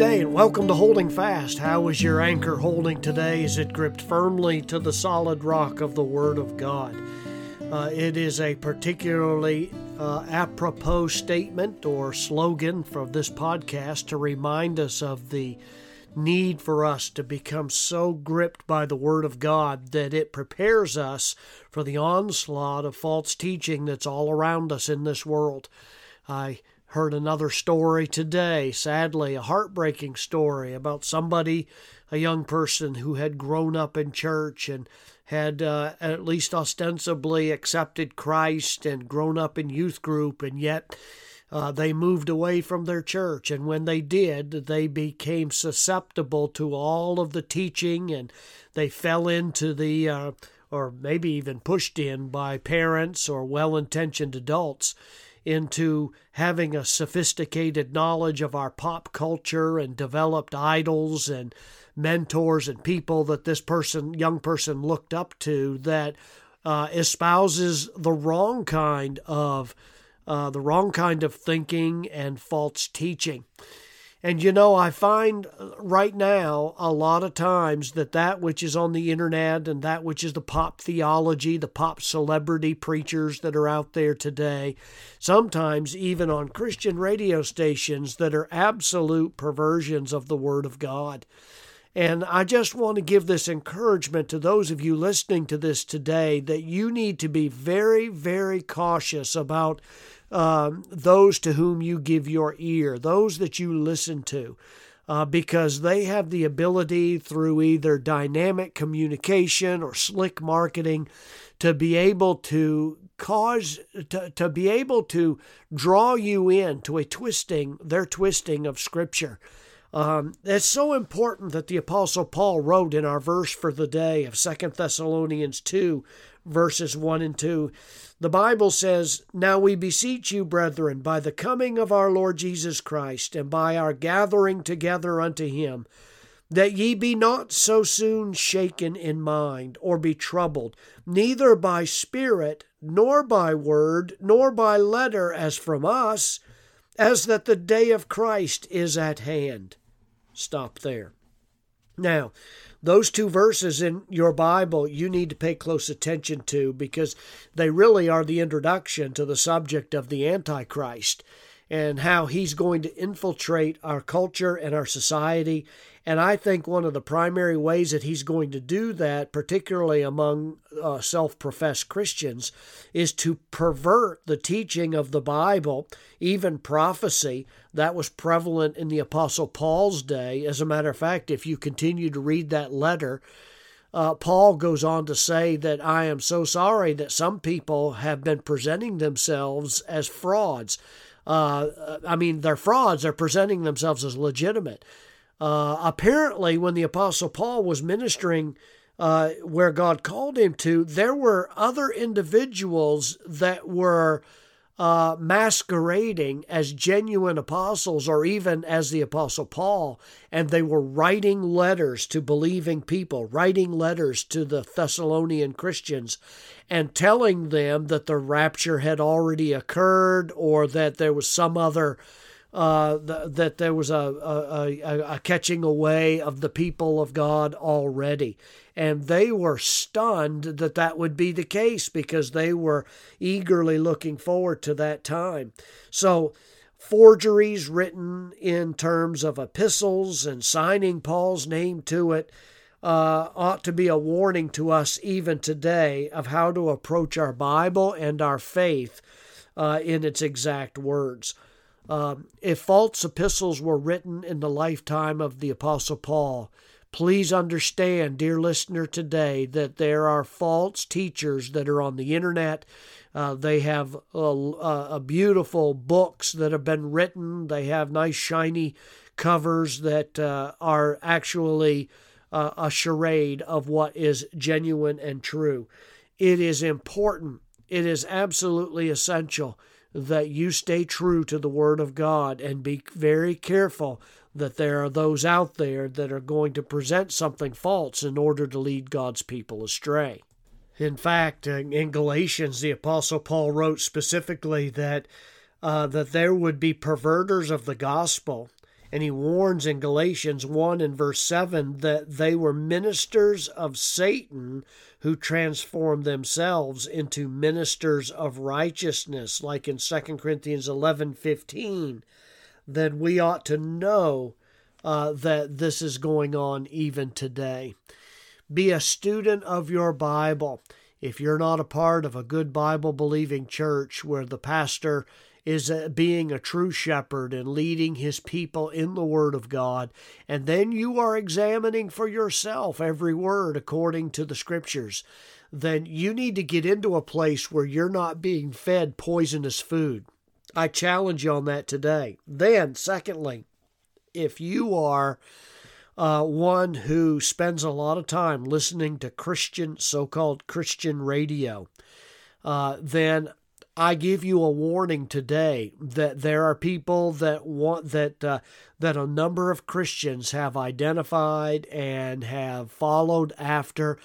day and welcome to Holding Fast. How is your anchor holding today? Is it gripped firmly to the solid rock of the Word of God? Uh, it is a particularly uh, apropos statement or slogan for this podcast to remind us of the need for us to become so gripped by the Word of God that it prepares us for the onslaught of false teaching that's all around us in this world. I Heard another story today, sadly, a heartbreaking story about somebody, a young person who had grown up in church and had uh, at least ostensibly accepted Christ and grown up in youth group, and yet uh, they moved away from their church. And when they did, they became susceptible to all of the teaching and they fell into the, uh, or maybe even pushed in by parents or well intentioned adults into having a sophisticated knowledge of our pop culture and developed idols and mentors and people that this person, young person, looked up to that uh, espouses the wrong kind of uh, the wrong kind of thinking and false teaching. And you know, I find uh, right now a lot of times that that which is on the internet and that which is the pop theology, the pop celebrity preachers that are out there today, sometimes even on Christian radio stations that are absolute perversions of the Word of God. And I just want to give this encouragement to those of you listening to this today that you need to be very, very cautious about um, those to whom you give your ear, those that you listen to. Uh, because they have the ability through either dynamic communication or slick marketing to be able to cause to, to be able to draw you in to a twisting their twisting of scripture um, it's so important that the apostle paul wrote in our verse for the day of Second thessalonians 2 verses 1 and 2 the Bible says, Now we beseech you, brethren, by the coming of our Lord Jesus Christ, and by our gathering together unto him, that ye be not so soon shaken in mind, or be troubled, neither by spirit, nor by word, nor by letter as from us, as that the day of Christ is at hand. Stop there. Now, those two verses in your Bible you need to pay close attention to because they really are the introduction to the subject of the Antichrist and how he's going to infiltrate our culture and our society. And I think one of the primary ways that he's going to do that, particularly among uh, self professed Christians, is to pervert the teaching of the Bible, even prophecy that was prevalent in the Apostle Paul's day. As a matter of fact, if you continue to read that letter, uh, Paul goes on to say that I am so sorry that some people have been presenting themselves as frauds uh, I mean, they're frauds. They're presenting themselves as legitimate. Uh, apparently, when the Apostle Paul was ministering uh, where God called him to, there were other individuals that were uh, masquerading as genuine apostles or even as the Apostle Paul, and they were writing letters to believing people, writing letters to the Thessalonian Christians, and telling them that the rapture had already occurred or that there was some other. Uh, that there was a, a, a, a catching away of the people of God already. And they were stunned that that would be the case because they were eagerly looking forward to that time. So, forgeries written in terms of epistles and signing Paul's name to it uh, ought to be a warning to us even today of how to approach our Bible and our faith uh, in its exact words. Um, if false epistles were written in the lifetime of the Apostle Paul, Please understand, dear listener, today that there are false teachers that are on the internet. Uh, they have uh, beautiful books that have been written. They have nice, shiny covers that uh, are actually uh, a charade of what is genuine and true. It is important, it is absolutely essential that you stay true to the Word of God and be very careful that there are those out there that are going to present something false in order to lead God's people astray. In fact, in Galatians, the Apostle Paul wrote specifically that uh, that there would be perverters of the gospel, And he warns in Galatians 1 and verse 7 that they were ministers of Satan who transformed themselves into ministers of righteousness, like in 2 Corinthians 11 15. Then we ought to know uh, that this is going on even today. Be a student of your Bible. If you're not a part of a good Bible believing church where the pastor is being a true shepherd and leading his people in the Word of God. And then you are examining for yourself every word according to the Scriptures. Then you need to get into a place where you're not being fed poisonous food. I challenge you on that today. Then, secondly, if you are uh, one who spends a lot of time listening to Christian, so called Christian radio, uh, then I give you a warning today that there are people that want that uh, that a number of Christians have identified and have followed after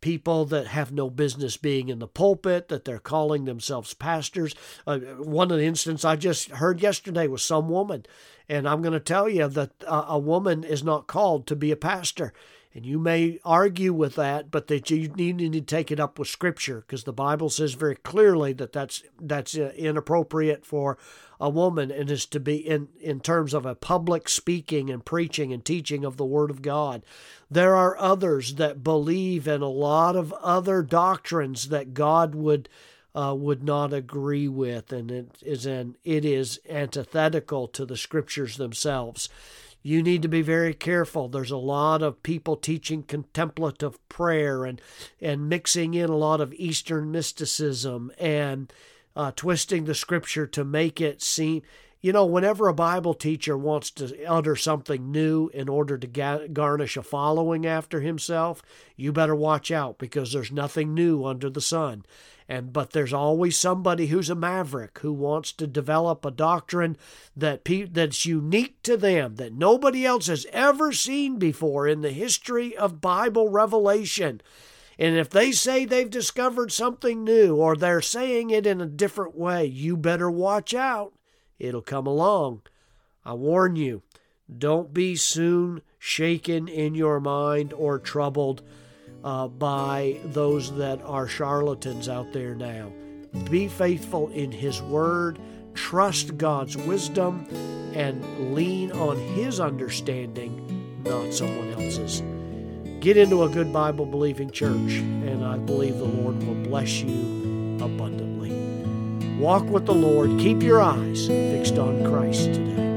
people that have no business being in the pulpit, that they're calling themselves pastors. Uh, one of the instances I just heard yesterday was some woman, and I'm going to tell you that uh, a woman is not called to be a pastor. And you may argue with that, but that you need to take it up with Scripture because the Bible says very clearly that that's that's uh, inappropriate for a woman and is to be in in terms of a public speaking and preaching and teaching of the Word of God. There are others that believe in a lot of other doctrines that God would. Uh, would not agree with, and it is an it is antithetical to the scriptures themselves you need to be very careful. There's a lot of people teaching contemplative prayer and and mixing in a lot of Eastern mysticism and uh, twisting the scripture to make it seem. You know, whenever a Bible teacher wants to utter something new in order to ga- garnish a following after himself, you better watch out because there's nothing new under the sun. And but there's always somebody who's a maverick who wants to develop a doctrine that pe- that's unique to them that nobody else has ever seen before in the history of Bible revelation. And if they say they've discovered something new or they're saying it in a different way, you better watch out. It'll come along. I warn you, don't be soon shaken in your mind or troubled uh, by those that are charlatans out there now. Be faithful in His Word, trust God's wisdom, and lean on His understanding, not someone else's. Get into a good Bible believing church, and I believe the Lord will bless you abundantly. Walk with the Lord. Keep your eyes fixed on Christ today.